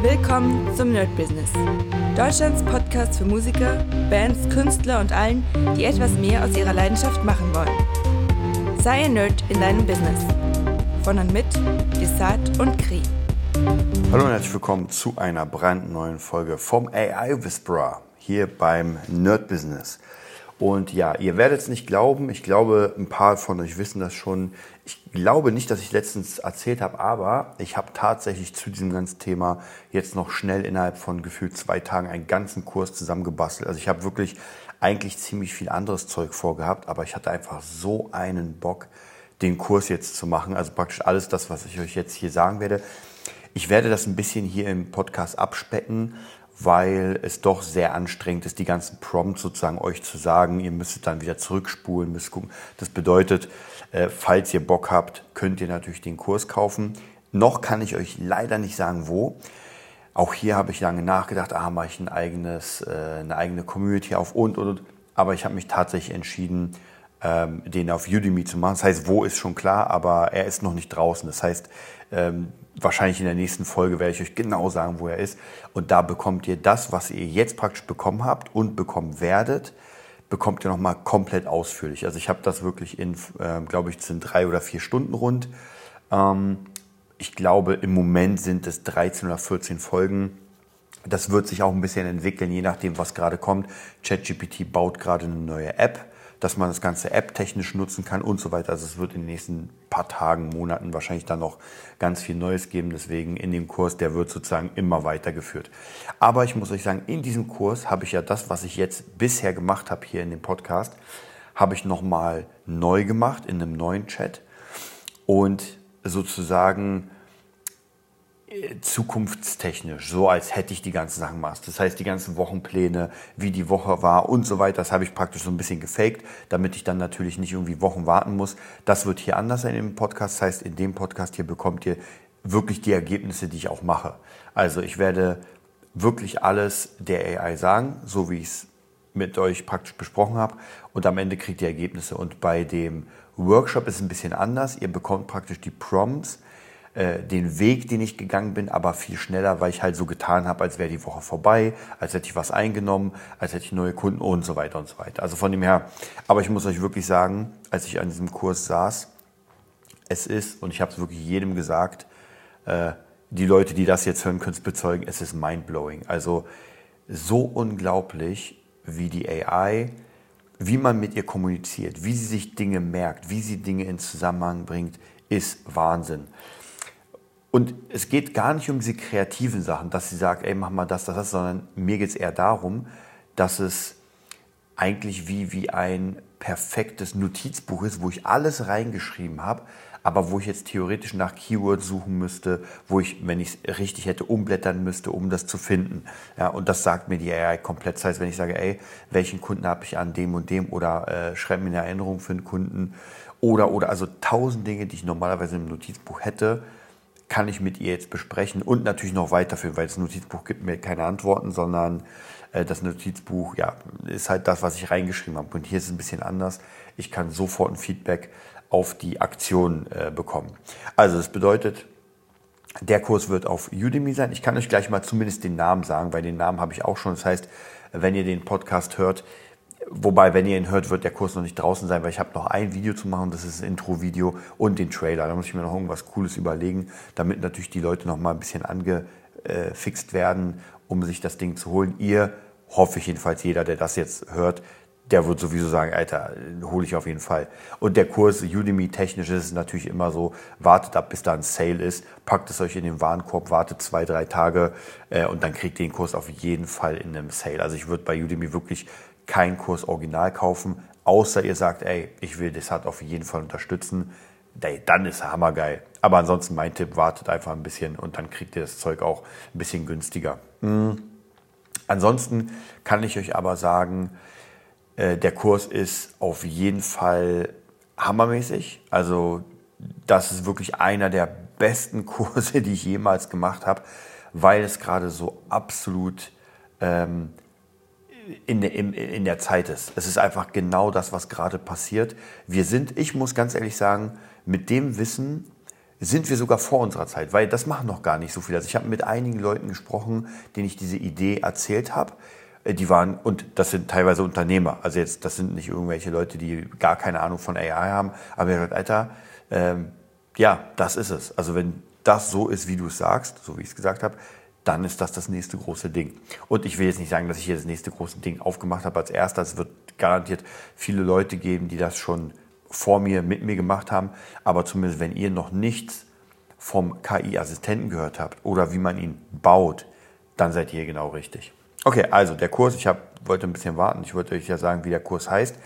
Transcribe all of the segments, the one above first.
Willkommen zum Nerd Business. Deutschlands Podcast für Musiker, Bands, Künstler und allen, die etwas mehr aus ihrer Leidenschaft machen wollen. Sei ein Nerd in deinem Business. Von und mit Desart und Kri. Hallo und herzlich willkommen zu einer brandneuen Folge vom AI Whisperer hier beim Nerd Business. Und ja, ihr werdet es nicht glauben. Ich glaube, ein paar von euch wissen das schon. Ich glaube nicht, dass ich letztens erzählt habe, aber ich habe tatsächlich zu diesem ganzen Thema jetzt noch schnell innerhalb von gefühlt zwei Tagen einen ganzen Kurs zusammengebastelt. Also ich habe wirklich eigentlich ziemlich viel anderes Zeug vorgehabt, aber ich hatte einfach so einen Bock, den Kurs jetzt zu machen. Also praktisch alles das, was ich euch jetzt hier sagen werde. Ich werde das ein bisschen hier im Podcast abspecken weil es doch sehr anstrengend ist, die ganzen Prompts sozusagen euch zu sagen. Ihr müsstet dann wieder zurückspulen, müsst gucken. Das bedeutet, äh, falls ihr Bock habt, könnt ihr natürlich den Kurs kaufen. Noch kann ich euch leider nicht sagen, wo. Auch hier habe ich lange nachgedacht, ah, mache ich ein eigenes, äh, eine eigene Community auf und, und, und. Aber ich habe mich tatsächlich entschieden, ähm, den auf Udemy zu machen. Das heißt, wo ist schon klar, aber er ist noch nicht draußen. Das heißt, ähm, wahrscheinlich in der nächsten Folge werde ich euch genau sagen, wo er ist. Und da bekommt ihr das, was ihr jetzt praktisch bekommen habt und bekommen werdet, bekommt ihr nochmal komplett ausführlich. Also ich habe das wirklich in, äh, glaube ich, sind drei oder vier Stunden rund. Ähm, ich glaube, im Moment sind es 13 oder 14 Folgen. Das wird sich auch ein bisschen entwickeln, je nachdem, was gerade kommt. ChatGPT baut gerade eine neue App dass man das ganze App technisch nutzen kann und so weiter. Also es wird in den nächsten paar Tagen, Monaten wahrscheinlich dann noch ganz viel Neues geben. Deswegen in dem Kurs, der wird sozusagen immer weitergeführt. Aber ich muss euch sagen, in diesem Kurs habe ich ja das, was ich jetzt bisher gemacht habe hier in dem Podcast, habe ich nochmal neu gemacht in einem neuen Chat und sozusagen zukunftstechnisch, so als hätte ich die ganzen Sachen gemacht. Das heißt, die ganzen Wochenpläne, wie die Woche war und so weiter, das habe ich praktisch so ein bisschen gefaked, damit ich dann natürlich nicht irgendwie Wochen warten muss. Das wird hier anders sein im Podcast. Das heißt, in dem Podcast hier bekommt ihr wirklich die Ergebnisse, die ich auch mache. Also ich werde wirklich alles der AI sagen, so wie ich es mit euch praktisch besprochen habe. Und am Ende kriegt ihr Ergebnisse. Und bei dem Workshop ist es ein bisschen anders. Ihr bekommt praktisch die Prompts äh, den Weg, den ich gegangen bin, aber viel schneller, weil ich halt so getan habe, als wäre die Woche vorbei, als hätte ich was eingenommen, als hätte ich neue Kunden und so weiter und so weiter. Also von dem her, aber ich muss euch wirklich sagen, als ich an diesem Kurs saß, es ist, und ich habe es wirklich jedem gesagt, äh, die Leute, die das jetzt hören, können es bezeugen, es ist mindblowing. Also so unglaublich, wie die AI, wie man mit ihr kommuniziert, wie sie sich Dinge merkt, wie sie Dinge in Zusammenhang bringt, ist Wahnsinn. Und es geht gar nicht um diese kreativen Sachen, dass sie sagt, ey, mach mal das, das, das, sondern mir geht es eher darum, dass es eigentlich wie, wie ein perfektes Notizbuch ist, wo ich alles reingeschrieben habe, aber wo ich jetzt theoretisch nach Keywords suchen müsste, wo ich, wenn ich es richtig hätte, umblättern müsste, um das zu finden. Ja, und das sagt mir die AI komplett. Das heißt, wenn ich sage, ey, welchen Kunden habe ich an dem und dem oder äh, schreib mir eine Erinnerung für einen Kunden oder, oder, also tausend Dinge, die ich normalerweise im Notizbuch hätte, kann ich mit ihr jetzt besprechen und natürlich noch weiterführen, weil das Notizbuch gibt mir keine Antworten, sondern äh, das Notizbuch ja, ist halt das, was ich reingeschrieben habe. Und hier ist es ein bisschen anders. Ich kann sofort ein Feedback auf die Aktion äh, bekommen. Also das bedeutet, der Kurs wird auf Udemy sein. Ich kann euch gleich mal zumindest den Namen sagen, weil den Namen habe ich auch schon. Das heißt, wenn ihr den Podcast hört, Wobei, wenn ihr ihn hört, wird der Kurs noch nicht draußen sein, weil ich habe noch ein Video zu machen, das ist das Intro-Video und den Trailer. Da muss ich mir noch irgendwas Cooles überlegen, damit natürlich die Leute noch mal ein bisschen angefixt werden, um sich das Ding zu holen. Ihr, hoffe ich jedenfalls, jeder, der das jetzt hört, der wird sowieso sagen, Alter, hole ich auf jeden Fall. Und der Kurs Udemy technisch ist natürlich immer so, wartet ab, bis da ein Sale ist, packt es euch in den Warenkorb, wartet zwei, drei Tage äh, und dann kriegt ihr den Kurs auf jeden Fall in einem Sale. Also ich würde bei Udemy wirklich keinen Kurs original kaufen, außer ihr sagt, ey, ich will das halt auf jeden Fall unterstützen. Ey, dann ist hammergeil. Aber ansonsten mein Tipp, wartet einfach ein bisschen und dann kriegt ihr das Zeug auch ein bisschen günstiger. Mhm. Ansonsten kann ich euch aber sagen, äh, der Kurs ist auf jeden Fall hammermäßig. Also das ist wirklich einer der besten Kurse, die ich jemals gemacht habe, weil es gerade so absolut ähm, in, in, in der Zeit ist. Es ist einfach genau das, was gerade passiert. Wir sind, ich muss ganz ehrlich sagen, mit dem Wissen, sind wir sogar vor unserer Zeit, weil das machen noch gar nicht so viele. Also ich habe mit einigen Leuten gesprochen, denen ich diese Idee erzählt habe. Äh, die waren, und das sind teilweise Unternehmer. Also jetzt, das sind nicht irgendwelche Leute, die gar keine Ahnung von AI haben. Aber ich gesagt, Alter, ähm, ja, das ist es. Also wenn das so ist, wie du es sagst, so wie ich es gesagt habe, dann ist das das nächste große Ding. Und ich will jetzt nicht sagen, dass ich hier das nächste große Ding aufgemacht habe als erster. Es wird garantiert viele Leute geben, die das schon vor mir, mit mir gemacht haben. Aber zumindest, wenn ihr noch nichts vom KI-Assistenten gehört habt oder wie man ihn baut, dann seid ihr genau richtig. Okay, also der Kurs, ich hab, wollte ein bisschen warten, ich wollte euch ja sagen, wie der Kurs heißt.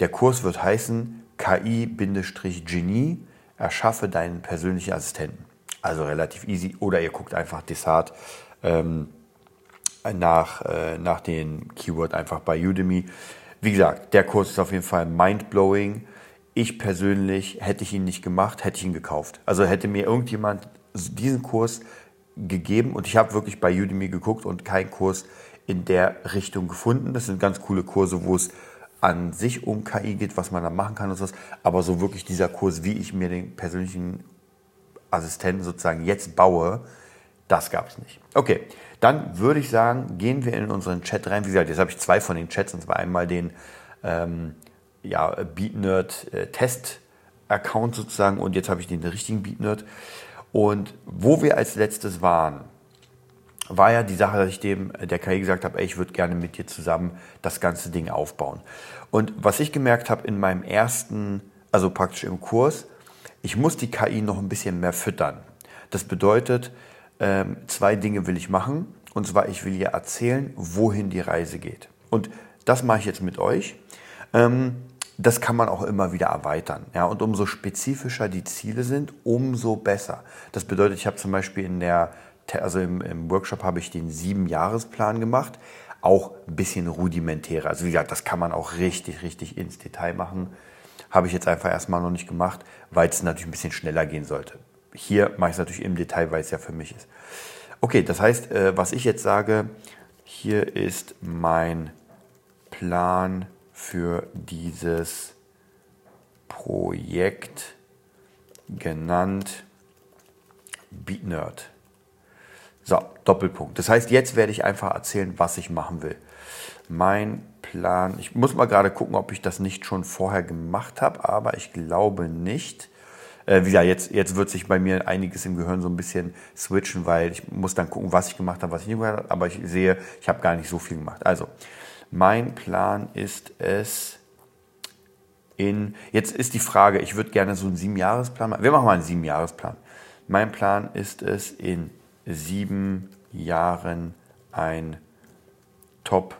Der Kurs wird heißen KI-Genie, erschaffe deinen persönlichen Assistenten. Also relativ easy. Oder ihr guckt einfach Desart ähm, nach, äh, nach den Keyword einfach bei Udemy. Wie gesagt, der Kurs ist auf jeden Fall mindblowing. Ich persönlich, hätte ich ihn nicht gemacht, hätte ich ihn gekauft. Also hätte mir irgendjemand diesen Kurs gegeben und ich habe wirklich bei Udemy geguckt und keinen Kurs in der Richtung gefunden. Das sind ganz coole Kurse, wo es an sich um KI geht, was man da machen kann und so. Aber so wirklich dieser Kurs, wie ich mir den persönlichen Assistenten sozusagen jetzt baue, das gab es nicht. Okay, dann würde ich sagen, gehen wir in unseren Chat rein. Wie gesagt, jetzt habe ich zwei von den Chats, und zwar einmal den ähm, ja, BeatNerd äh, Test Account sozusagen und jetzt habe ich den richtigen BeatNerd. Und wo wir als letztes waren, war ja die Sache, dass ich dem der KI gesagt habe, ey, ich würde gerne mit dir zusammen das ganze Ding aufbauen. Und was ich gemerkt habe in meinem ersten, also praktisch im Kurs, ich muss die KI noch ein bisschen mehr füttern. Das bedeutet, ähm, zwei Dinge will ich machen. Und zwar, ich will ihr erzählen, wohin die Reise geht. Und das mache ich jetzt mit euch. Ähm, das kann man auch immer wieder erweitern. Ja, und umso spezifischer die Ziele sind, umso besser. Das bedeutet, ich habe zum Beispiel in der, also im, Workshop habe ich den sieben-Jahresplan gemacht, auch ein bisschen rudimentärer. Also wie gesagt, das kann man auch richtig, richtig ins Detail machen. Habe ich jetzt einfach erstmal noch nicht gemacht, weil es natürlich ein bisschen schneller gehen sollte. Hier mache ich es natürlich im Detail, weil es ja für mich ist. Okay, das heißt, äh, was ich jetzt sage, hier ist mein Plan für dieses Projekt genannt BeatNerd. So, Doppelpunkt. Das heißt, jetzt werde ich einfach erzählen, was ich machen will. Mein Plan. Ich muss mal gerade gucken, ob ich das nicht schon vorher gemacht habe, aber ich glaube nicht. Äh, wie gesagt, jetzt, jetzt wird sich bei mir einiges im Gehirn so ein bisschen switchen, weil ich muss dann gucken, was ich gemacht habe, was ich nicht gemacht habe. Aber ich sehe, ich habe gar nicht so viel gemacht. Also, mein Plan ist es in. Jetzt ist die Frage, ich würde gerne so einen Siebenjahresplan machen. Wir machen mal einen Siebenjahresplan. Mein Plan ist es, in sieben Jahren ein Top-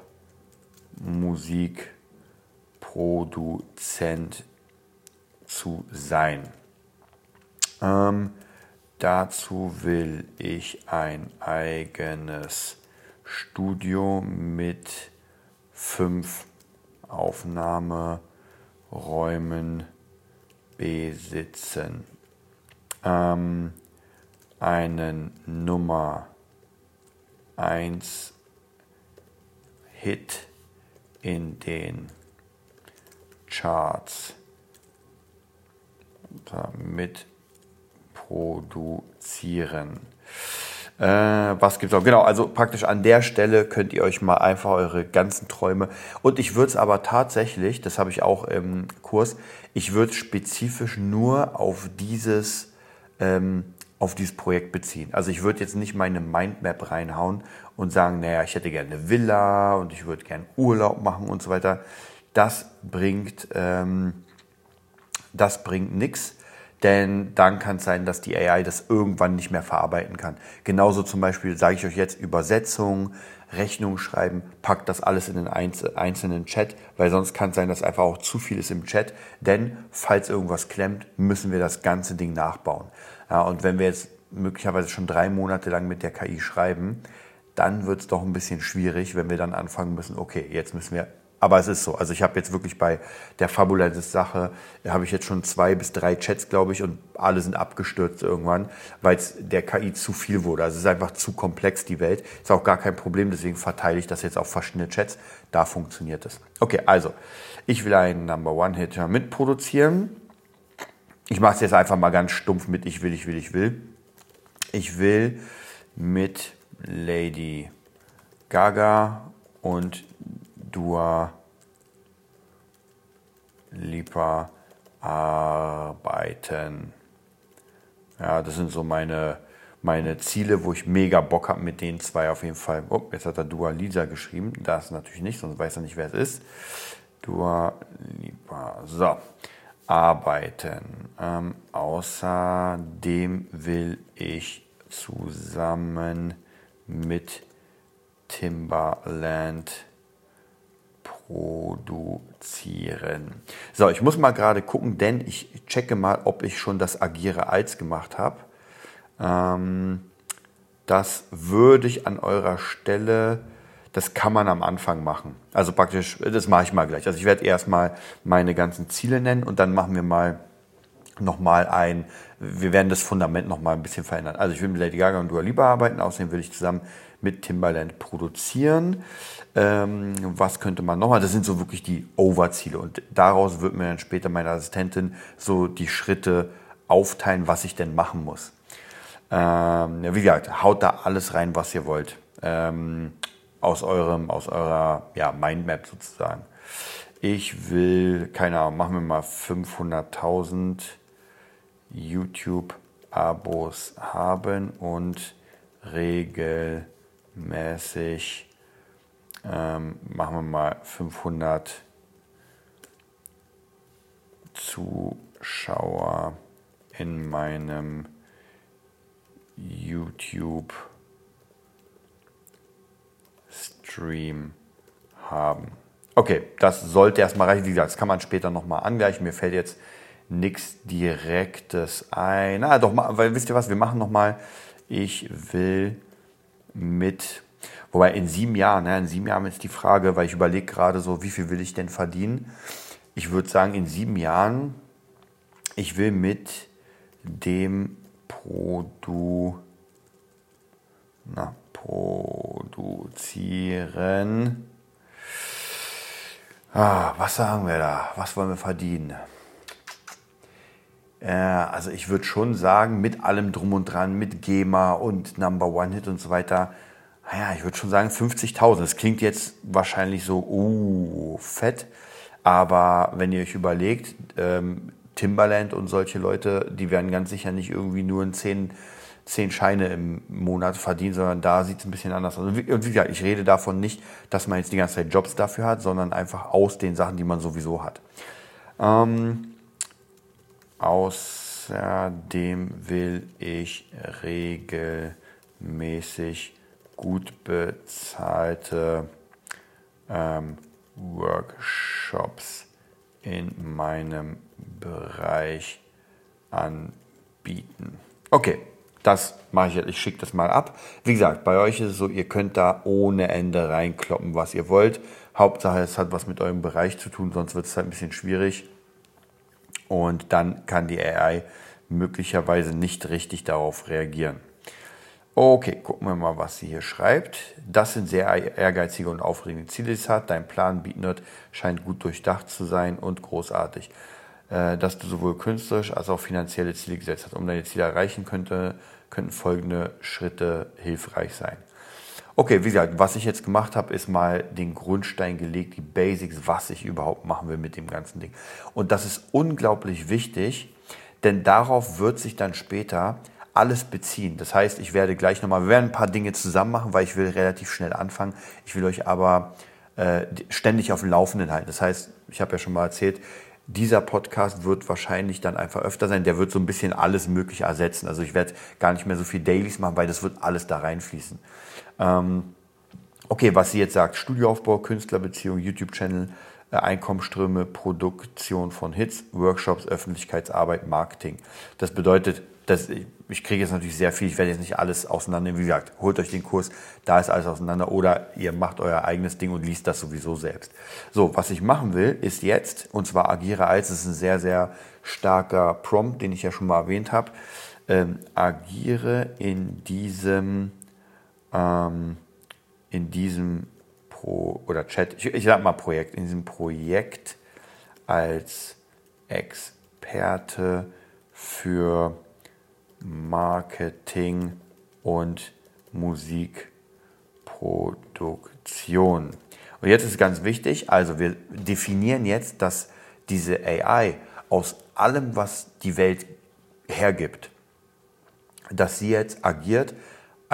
Musikproduzent zu sein. Ähm, dazu will ich ein eigenes Studio mit fünf Aufnahmeräumen besitzen. Ähm, einen Nummer 1 Hit in den Charts mit produzieren. Äh, was gibt's noch? Genau, also praktisch an der Stelle könnt ihr euch mal einfach eure ganzen Träume und ich würde es aber tatsächlich, das habe ich auch im Kurs, ich würde spezifisch nur auf dieses ähm, auf dieses Projekt beziehen. Also ich würde jetzt nicht meine Mindmap reinhauen und sagen, naja, ich hätte gerne eine Villa und ich würde gerne Urlaub machen und so weiter. Das bringt, ähm, bringt nichts, denn dann kann es sein, dass die AI das irgendwann nicht mehr verarbeiten kann. Genauso zum Beispiel sage ich euch jetzt Übersetzung, Rechnung schreiben, packt das alles in den einzelnen Chat, weil sonst kann es sein, dass einfach auch zu viel ist im Chat. Denn falls irgendwas klemmt, müssen wir das ganze Ding nachbauen. Ja, und wenn wir jetzt möglicherweise schon drei Monate lang mit der KI schreiben, dann wird es doch ein bisschen schwierig, wenn wir dann anfangen müssen, okay, jetzt müssen wir, aber es ist so. Also ich habe jetzt wirklich bei der Fabulensis-Sache, habe ich jetzt schon zwei bis drei Chats, glaube ich, und alle sind abgestürzt irgendwann, weil es der KI zu viel wurde. Also es ist einfach zu komplex, die Welt. Ist auch gar kein Problem, deswegen verteile ich das jetzt auf verschiedene Chats. Da funktioniert es. Okay, also ich will einen Number One-Hit mitproduzieren ich mache es jetzt einfach mal ganz stumpf mit ich will, ich will, ich will. Ich will mit Lady Gaga und Dua Lipa arbeiten. Ja, das sind so meine, meine Ziele, wo ich mega Bock habe, mit den zwei auf jeden Fall. Oh, jetzt hat er Dua Lisa geschrieben. Das natürlich nicht, sonst weiß er nicht, wer es ist. Dua Lipa. So, arbeiten. Ähm, außerdem will ich zusammen mit Timberland produzieren. So, ich muss mal gerade gucken, denn ich checke mal, ob ich schon das Agiere als gemacht habe. Ähm, das würde ich an eurer Stelle, das kann man am Anfang machen. Also praktisch, das mache ich mal gleich. Also ich werde erstmal meine ganzen Ziele nennen und dann machen wir mal nochmal ein, wir werden das Fundament nochmal ein bisschen verändern. Also ich will mit Lady Gaga und Dua Lipa arbeiten, außerdem will ich zusammen mit Timbaland produzieren. Ähm, was könnte man nochmal? Das sind so wirklich die Overziele und daraus wird mir dann später meine Assistentin so die Schritte aufteilen, was ich denn machen muss. Ähm, wie gesagt, haut da alles rein, was ihr wollt. Ähm, aus eurem, aus eurer ja, Mindmap sozusagen. Ich will, keine Ahnung, machen wir mal 500.000 YouTube-Abos haben und regelmäßig ähm, machen wir mal 500 Zuschauer in meinem YouTube Stream haben. Okay, das sollte erstmal reichen. Wie gesagt, das kann man später nochmal angleichen. Mir fällt jetzt nichts Direktes ein. Na doch, weil wisst ihr was, wir machen nochmal. Ich will mit Wobei in sieben Jahren, in sieben Jahren ist die Frage, weil ich überlege gerade so, wie viel will ich denn verdienen? Ich würde sagen, in sieben Jahren, ich will mit dem Produ, na, produzieren. Ah, was sagen wir da? Was wollen wir verdienen? Äh, also ich würde schon sagen, mit allem drum und dran, mit GEMA und Number One Hit und so weiter, naja, ich würde schon sagen 50.000. Das klingt jetzt wahrscheinlich so, uh, fett. Aber wenn ihr euch überlegt, ähm, Timberland und solche Leute, die werden ganz sicher nicht irgendwie nur in 10, 10 Scheine im Monat verdienen, sondern da sieht es ein bisschen anders aus. Und wie, gesagt, ich rede davon nicht, dass man jetzt die ganze Zeit Jobs dafür hat, sondern einfach aus den Sachen, die man sowieso hat. Ähm, außerdem will ich regelmäßig gut bezahlte ähm, Workshops in meinem Bereich anbieten. Okay, das mache ich jetzt. Ich schicke das mal ab. Wie gesagt, bei euch ist es so, ihr könnt da ohne Ende reinkloppen, was ihr wollt. Hauptsache, es hat was mit eurem Bereich zu tun, sonst wird es halt ein bisschen schwierig. Und dann kann die AI möglicherweise nicht richtig darauf reagieren. Okay, gucken wir mal, was sie hier schreibt. Das sind sehr ehrgeizige und aufregende Ziele, die es hat. Dein Plan, BeatNerd, scheint gut durchdacht zu sein und großartig. Äh, dass du sowohl künstlerisch als auch finanzielle Ziele gesetzt hast. Um deine Ziele erreichen könnte, könnten folgende Schritte hilfreich sein. Okay, wie gesagt, was ich jetzt gemacht habe, ist mal den Grundstein gelegt, die Basics, was ich überhaupt machen will mit dem ganzen Ding. Und das ist unglaublich wichtig, denn darauf wird sich dann später alles beziehen. Das heißt, ich werde gleich nochmal, wir werden ein paar Dinge zusammen machen, weil ich will relativ schnell anfangen. Ich will euch aber äh, ständig auf dem Laufenden halten. Das heißt, ich habe ja schon mal erzählt, dieser Podcast wird wahrscheinlich dann einfach öfter sein. Der wird so ein bisschen alles Mögliche ersetzen. Also ich werde gar nicht mehr so viel Dailies machen, weil das wird alles da reinfließen. Ähm, okay, was sie jetzt sagt, Studioaufbau, Künstlerbeziehung, YouTube-Channel, äh, Einkommensströme, Produktion von Hits, Workshops, Öffentlichkeitsarbeit, Marketing. Das bedeutet, dass ich kriege jetzt natürlich sehr viel, ich werde jetzt nicht alles auseinander, wie gesagt, holt euch den Kurs, da ist alles auseinander oder ihr macht euer eigenes Ding und liest das sowieso selbst. So, was ich machen will, ist jetzt, und zwar agiere als, das ist ein sehr, sehr starker Prompt, den ich ja schon mal erwähnt habe, ähm, agiere in diesem, ähm, in diesem Pro, oder Chat, ich, ich sag mal Projekt, in diesem Projekt als Experte für Marketing und Musikproduktion. Und jetzt ist ganz wichtig, also wir definieren jetzt, dass diese AI aus allem, was die Welt hergibt, dass sie jetzt agiert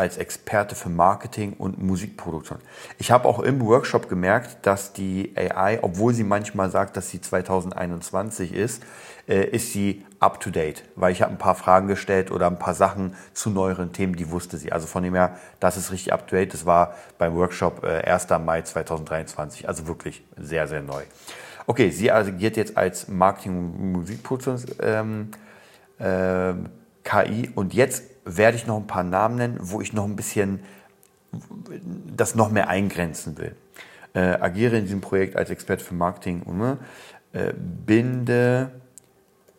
als Experte für Marketing und Musikproduktion. Ich habe auch im Workshop gemerkt, dass die AI, obwohl sie manchmal sagt, dass sie 2021 ist, äh, ist sie up to date, weil ich habe ein paar Fragen gestellt oder ein paar Sachen zu neueren Themen, die wusste sie. Also von dem her, das ist richtig up to date. Das war beim Workshop äh, 1. Mai 2023, also wirklich sehr, sehr neu. Okay, sie agiert jetzt als Marketing- und Musikproduktions ähm, äh, KI und jetzt werde ich noch ein paar Namen nennen, wo ich noch ein bisschen das noch mehr eingrenzen will. Äh, agiere in diesem Projekt als Experte für Marketing und äh, binde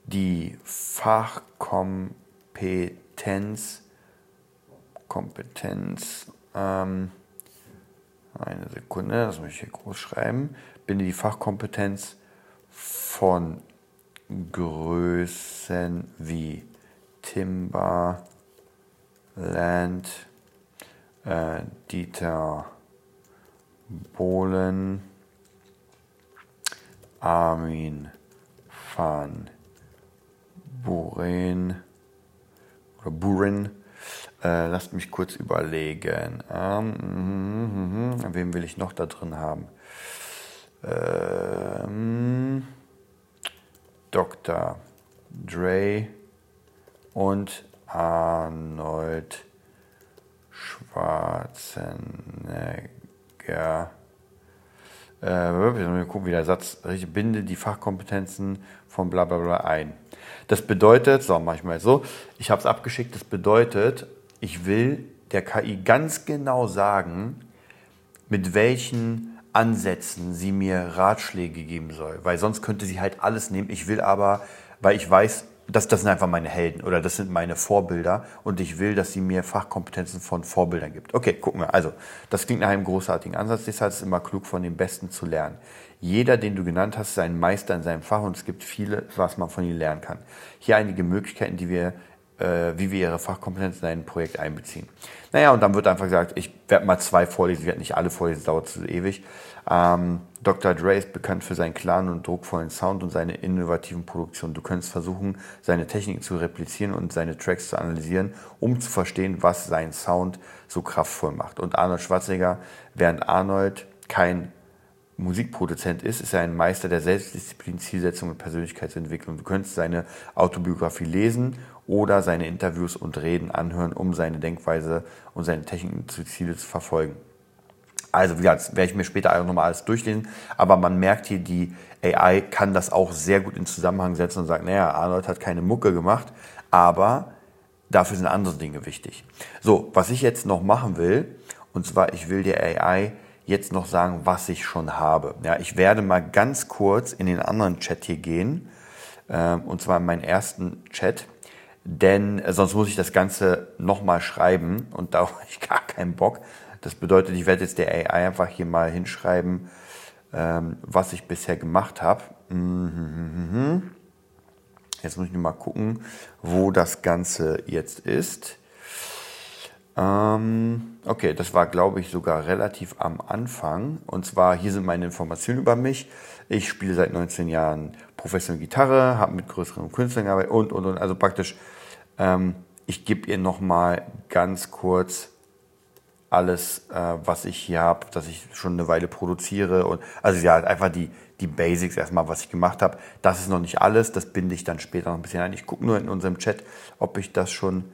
die Fachkompetenz Kompetenz ähm, eine Sekunde, das muss ich hier groß schreiben, binde die Fachkompetenz von Größen wie Timber, Land, äh, Dieter Bohlen, Armin van Buren oder Buren. Äh, lasst mich kurz überlegen. Ähm, mm, mm, mm, wen will ich noch da drin haben? Ähm, Dr. Dre und Arnold Schwarzenegger. Äh, wir gucken, wie der Satz richtig binde die Fachkompetenzen von bla bla bla ein. Das bedeutet, so mache ich mal so, ich habe es abgeschickt, das bedeutet, ich will der KI ganz genau sagen, mit welchen Ansätzen sie mir Ratschläge geben soll. Weil sonst könnte sie halt alles nehmen. Ich will aber, weil ich weiß, das, das sind einfach meine Helden oder das sind meine Vorbilder und ich will, dass sie mir Fachkompetenzen von Vorbildern gibt. Okay, gucken wir. Also, das klingt nach einem großartigen Ansatz. Deshalb ist es immer klug, von den Besten zu lernen. Jeder, den du genannt hast, ist ein Meister in seinem Fach und es gibt viele, was man von ihnen lernen kann. Hier einige Möglichkeiten, die wir, äh, wie wir ihre Fachkompetenzen in ein Projekt einbeziehen. Naja, und dann wird einfach gesagt, ich werde mal zwei vorlesen, ich werde nicht alle vorlesen, das dauert zu ewig. Ähm, Dr. Dre ist bekannt für seinen klaren und druckvollen Sound und seine innovativen Produktionen. Du könntest versuchen, seine Techniken zu replizieren und seine Tracks zu analysieren, um zu verstehen, was seinen Sound so kraftvoll macht. Und Arnold Schwarzenegger, während Arnold kein Musikproduzent ist, ist er ein Meister der Selbstdisziplin, Zielsetzung und Persönlichkeitsentwicklung. Du könntest seine Autobiografie lesen oder seine Interviews und Reden anhören, um seine Denkweise und seine Techniken zu Ziele zu verfolgen. Also, wie gesagt, werde ich mir später auch nochmal alles durchlesen. Aber man merkt hier, die AI kann das auch sehr gut in Zusammenhang setzen und sagt, naja, Arnold hat keine Mucke gemacht, aber dafür sind andere Dinge wichtig. So, was ich jetzt noch machen will, und zwar, ich will der AI jetzt noch sagen, was ich schon habe. Ja, ich werde mal ganz kurz in den anderen Chat hier gehen, äh, und zwar in meinen ersten Chat, denn äh, sonst muss ich das Ganze nochmal schreiben und da habe ich gar keinen Bock. Das bedeutet, ich werde jetzt der AI einfach hier mal hinschreiben, ähm, was ich bisher gemacht habe. Mhm. Jetzt muss ich nur mal gucken, wo das Ganze jetzt ist. Ähm, okay, das war, glaube ich, sogar relativ am Anfang. Und zwar, hier sind meine Informationen über mich. Ich spiele seit 19 Jahren professionelle Gitarre, habe mit größeren Künstlern gearbeitet und, und, und. Also praktisch, ähm, ich gebe ihr nochmal ganz kurz alles, äh, was ich hier habe, dass ich schon eine Weile produziere. Und, also ja, einfach die, die Basics erstmal, was ich gemacht habe. Das ist noch nicht alles, das binde ich dann später noch ein bisschen ein. Ich gucke nur in unserem Chat, ob ich das schon...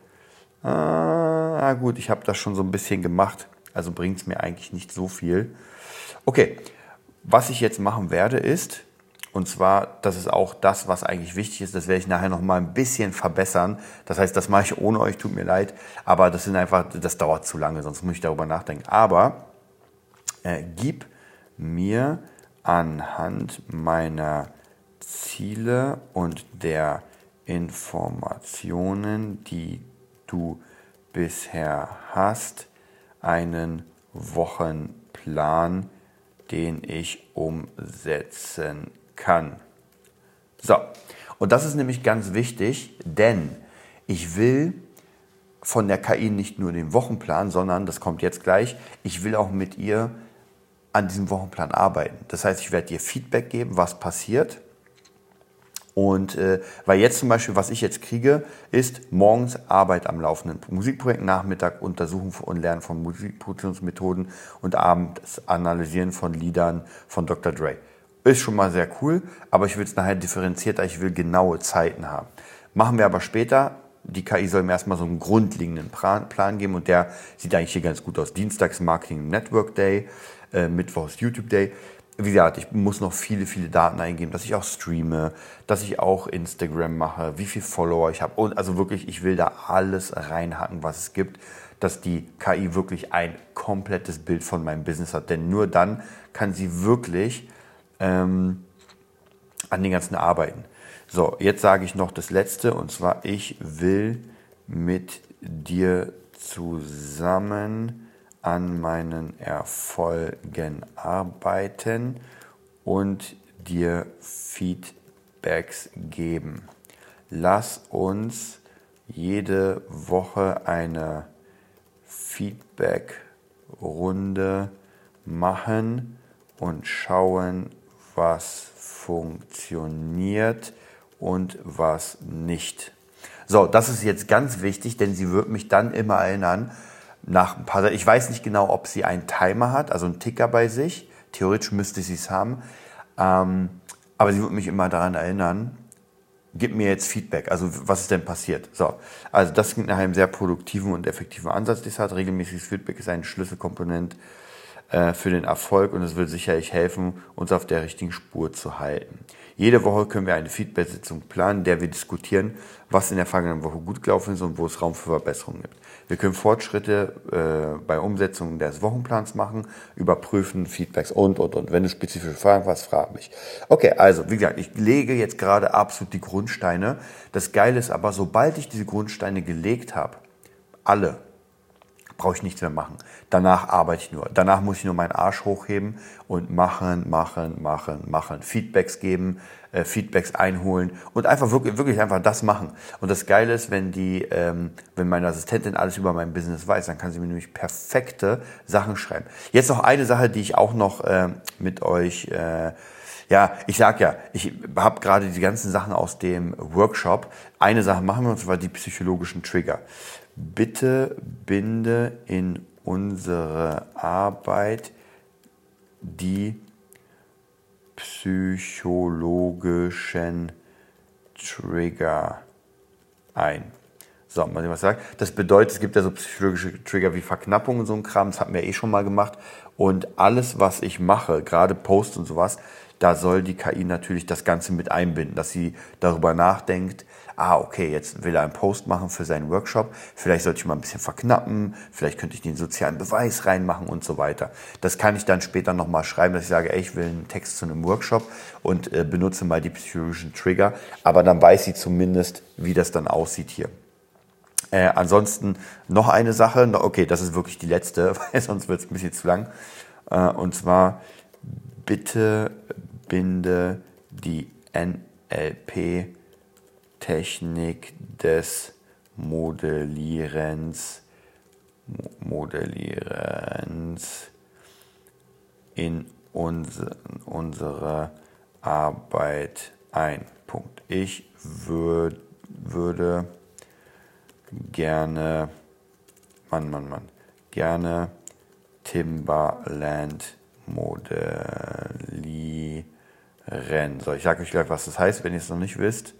Ah, gut, ich habe das schon so ein bisschen gemacht, also bringt es mir eigentlich nicht so viel. Okay, was ich jetzt machen werde ist, und zwar, das ist auch das, was eigentlich wichtig ist. Das werde ich nachher noch mal ein bisschen verbessern. Das heißt, das mache ich ohne euch, tut mir leid. Aber das sind einfach, das dauert zu lange, sonst muss ich darüber nachdenken. Aber äh, gib mir anhand meiner Ziele und der Informationen, die du bisher hast, einen Wochenplan, den ich umsetzen kann. So, Und das ist nämlich ganz wichtig, denn ich will von der KI nicht nur den Wochenplan, sondern, das kommt jetzt gleich, ich will auch mit ihr an diesem Wochenplan arbeiten. Das heißt, ich werde dir Feedback geben, was passiert. Und äh, weil jetzt zum Beispiel, was ich jetzt kriege, ist morgens Arbeit am laufenden Musikprojekt, Nachmittag Untersuchen und Lernen von Musikproduktionsmethoden und abends Analysieren von Liedern von Dr. Dre. Ist schon mal sehr cool, aber ich will es nachher differenzierter, ich will genaue Zeiten haben. Machen wir aber später. Die KI soll mir erstmal so einen grundlegenden Plan geben und der sieht eigentlich hier ganz gut aus. Dienstags Marketing Network Day, äh, Mittwochs YouTube Day. Wie gesagt, ich muss noch viele, viele Daten eingeben, dass ich auch streame, dass ich auch Instagram mache, wie viele Follower ich habe. Und also wirklich, ich will da alles reinhacken, was es gibt, dass die KI wirklich ein komplettes Bild von meinem Business hat. Denn nur dann kann sie wirklich ähm, an den ganzen arbeiten. So, jetzt sage ich noch das Letzte und zwar, ich will mit dir zusammen an meinen Erfolgen arbeiten und dir Feedbacks geben. Lass uns jede Woche eine Feedback-Runde machen und schauen, was funktioniert und was nicht. So, das ist jetzt ganz wichtig, denn sie wird mich dann immer erinnern, nach ein paar, ich weiß nicht genau, ob sie einen Timer hat, also einen Ticker bei sich. Theoretisch müsste sie es haben. Ähm, aber sie wird mich immer daran erinnern, gib mir jetzt Feedback. Also was ist denn passiert? So, also das klingt nach einem sehr produktiven und effektiven Ansatz, das hat. Regelmäßiges Feedback ist ein Schlüsselkomponent äh, für den Erfolg und es wird sicherlich helfen, uns auf der richtigen Spur zu halten. Jede Woche können wir eine Feedback-Sitzung planen, in der wir diskutieren, was in der vergangenen Woche gut gelaufen ist und wo es Raum für Verbesserungen gibt. Wir können Fortschritte äh, bei Umsetzung des Wochenplans machen, überprüfen, Feedbacks und, und, und. Wenn du spezifische Fragen hast, frag mich. Okay, also, wie gesagt, ich lege jetzt gerade absolut die Grundsteine. Das Geile ist aber, sobald ich diese Grundsteine gelegt habe, alle, brauche ich nichts mehr machen. Danach arbeite ich nur. Danach muss ich nur meinen Arsch hochheben und machen, machen, machen, machen. Feedbacks geben, äh, Feedbacks einholen und einfach wirklich, wirklich einfach das machen. Und das Geile ist, wenn die, ähm, wenn meine Assistentin alles über mein Business weiß, dann kann sie mir nämlich perfekte Sachen schreiben. Jetzt noch eine Sache, die ich auch noch äh, mit euch äh, ja, ich sag ja, ich habe gerade die ganzen Sachen aus dem Workshop. Eine Sache machen wir, und zwar die psychologischen Trigger. Bitte binde in unsere Arbeit die psychologischen Trigger ein. So, mal sehen, was sagt. Das bedeutet, es gibt ja so psychologische Trigger wie Verknappung und so ein Kram, das hatten wir eh schon mal gemacht. Und alles, was ich mache, gerade Posts und sowas, da soll die KI natürlich das Ganze mit einbinden, dass sie darüber nachdenkt, ah, okay, jetzt will er einen Post machen für seinen Workshop, vielleicht sollte ich mal ein bisschen verknappen, vielleicht könnte ich den sozialen Beweis reinmachen und so weiter. Das kann ich dann später nochmal schreiben, dass ich sage, ey, ich will einen Text zu einem Workshop und äh, benutze mal die psychologischen Trigger, aber dann weiß sie zumindest, wie das dann aussieht hier. Äh, ansonsten noch eine Sache, okay, das ist wirklich die letzte, weil sonst wird es ein bisschen zu lang. Äh, und zwar, bitte binde die NLP-Technik des Modellierens, Modellierens in unsere Arbeit ein. Punkt. Ich würd, würde gerne, Mann, Mann, Mann, gerne Timberland modellieren. So, ich sage euch gleich, was das heißt, wenn ihr es noch nicht wisst.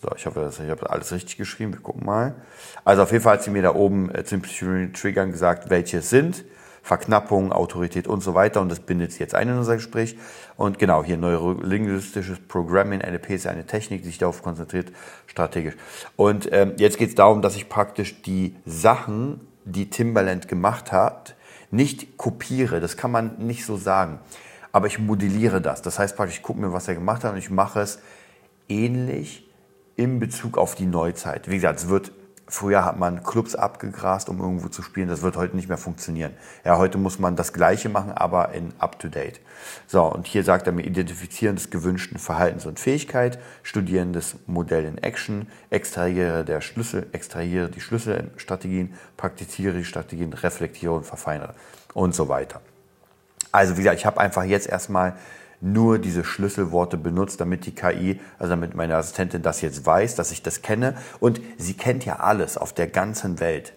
So, ich hoffe, ich habe alles richtig geschrieben. Wir gucken mal. Also auf jeden Fall hat sie mir da oben äh, zu den psychologischen Triggern gesagt, welche es sind. Verknappung, Autorität und so weiter. Und das bindet sie jetzt ein in unser Gespräch. Und genau, hier neurolinguistisches Programming, NLP ist eine Technik, die sich darauf konzentriert, strategisch. Und ähm, jetzt geht es darum, dass ich praktisch die Sachen, die Timbaland gemacht hat, nicht kopiere. Das kann man nicht so sagen. Aber ich modelliere das. Das heißt praktisch, ich gucke mir, was er gemacht hat und ich mache es ähnlich in Bezug auf die Neuzeit. Wie gesagt, es wird Früher hat man Clubs abgegrast, um irgendwo zu spielen. Das wird heute nicht mehr funktionieren. Ja, heute muss man das Gleiche machen, aber in up-to-date. So, und hier sagt er mir Identifizieren des gewünschten Verhaltens und Fähigkeit, Studieren des Modell in Action, extrahiere der Schlüssel, extrahiere die Schlüsselstrategien, praktiziere die Strategien, reflektiere und verfeinere und so weiter. Also wie gesagt, ich habe einfach jetzt erstmal nur diese Schlüsselworte benutzt, damit die KI, also damit meine Assistentin das jetzt weiß, dass ich das kenne. Und sie kennt ja alles auf der ganzen Welt.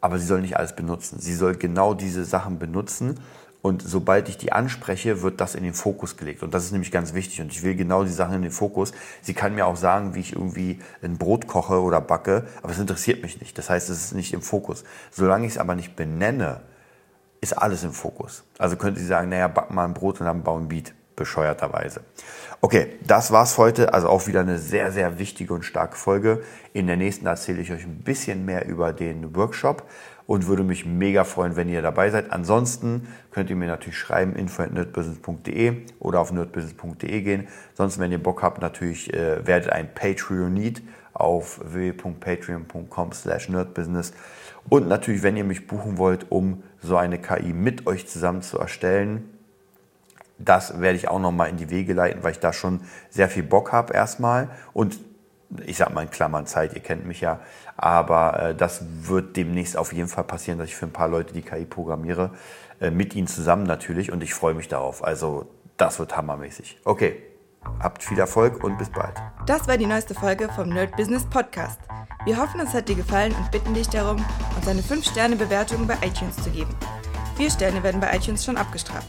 Aber sie soll nicht alles benutzen. Sie soll genau diese Sachen benutzen. Und sobald ich die anspreche, wird das in den Fokus gelegt. Und das ist nämlich ganz wichtig. Und ich will genau die Sachen in den Fokus. Sie kann mir auch sagen, wie ich irgendwie ein Brot koche oder backe, aber es interessiert mich nicht. Das heißt, es ist nicht im Fokus. Solange ich es aber nicht benenne, ist alles im Fokus. Also könnte sie sagen, naja, back mal ein Brot und dann bau ein Beat bescheuerterweise. Okay, das war's heute. Also auch wieder eine sehr, sehr wichtige und starke Folge. In der nächsten erzähle ich euch ein bisschen mehr über den Workshop und würde mich mega freuen, wenn ihr dabei seid. Ansonsten könnt ihr mir natürlich schreiben, info.nerdbusiness.de oder auf nerdbusiness.de gehen. Sonst, wenn ihr Bock habt, natürlich äh, werdet ein Patreon-Need auf www.patreon.com slash nerdbusiness. Und natürlich, wenn ihr mich buchen wollt, um so eine KI mit euch zusammen zu erstellen, das werde ich auch nochmal in die Wege leiten, weil ich da schon sehr viel Bock habe erstmal. Und ich sage mal in Klammern Zeit, ihr kennt mich ja. Aber äh, das wird demnächst auf jeden Fall passieren, dass ich für ein paar Leute die KI programmiere. Äh, mit ihnen zusammen natürlich. Und ich freue mich darauf. Also das wird hammermäßig. Okay, habt viel Erfolg und bis bald. Das war die neueste Folge vom Nerd Business Podcast. Wir hoffen, es hat dir gefallen und bitten dich darum, uns eine 5-Sterne-Bewertung bei iTunes zu geben. Vier Sterne werden bei iTunes schon abgestraft.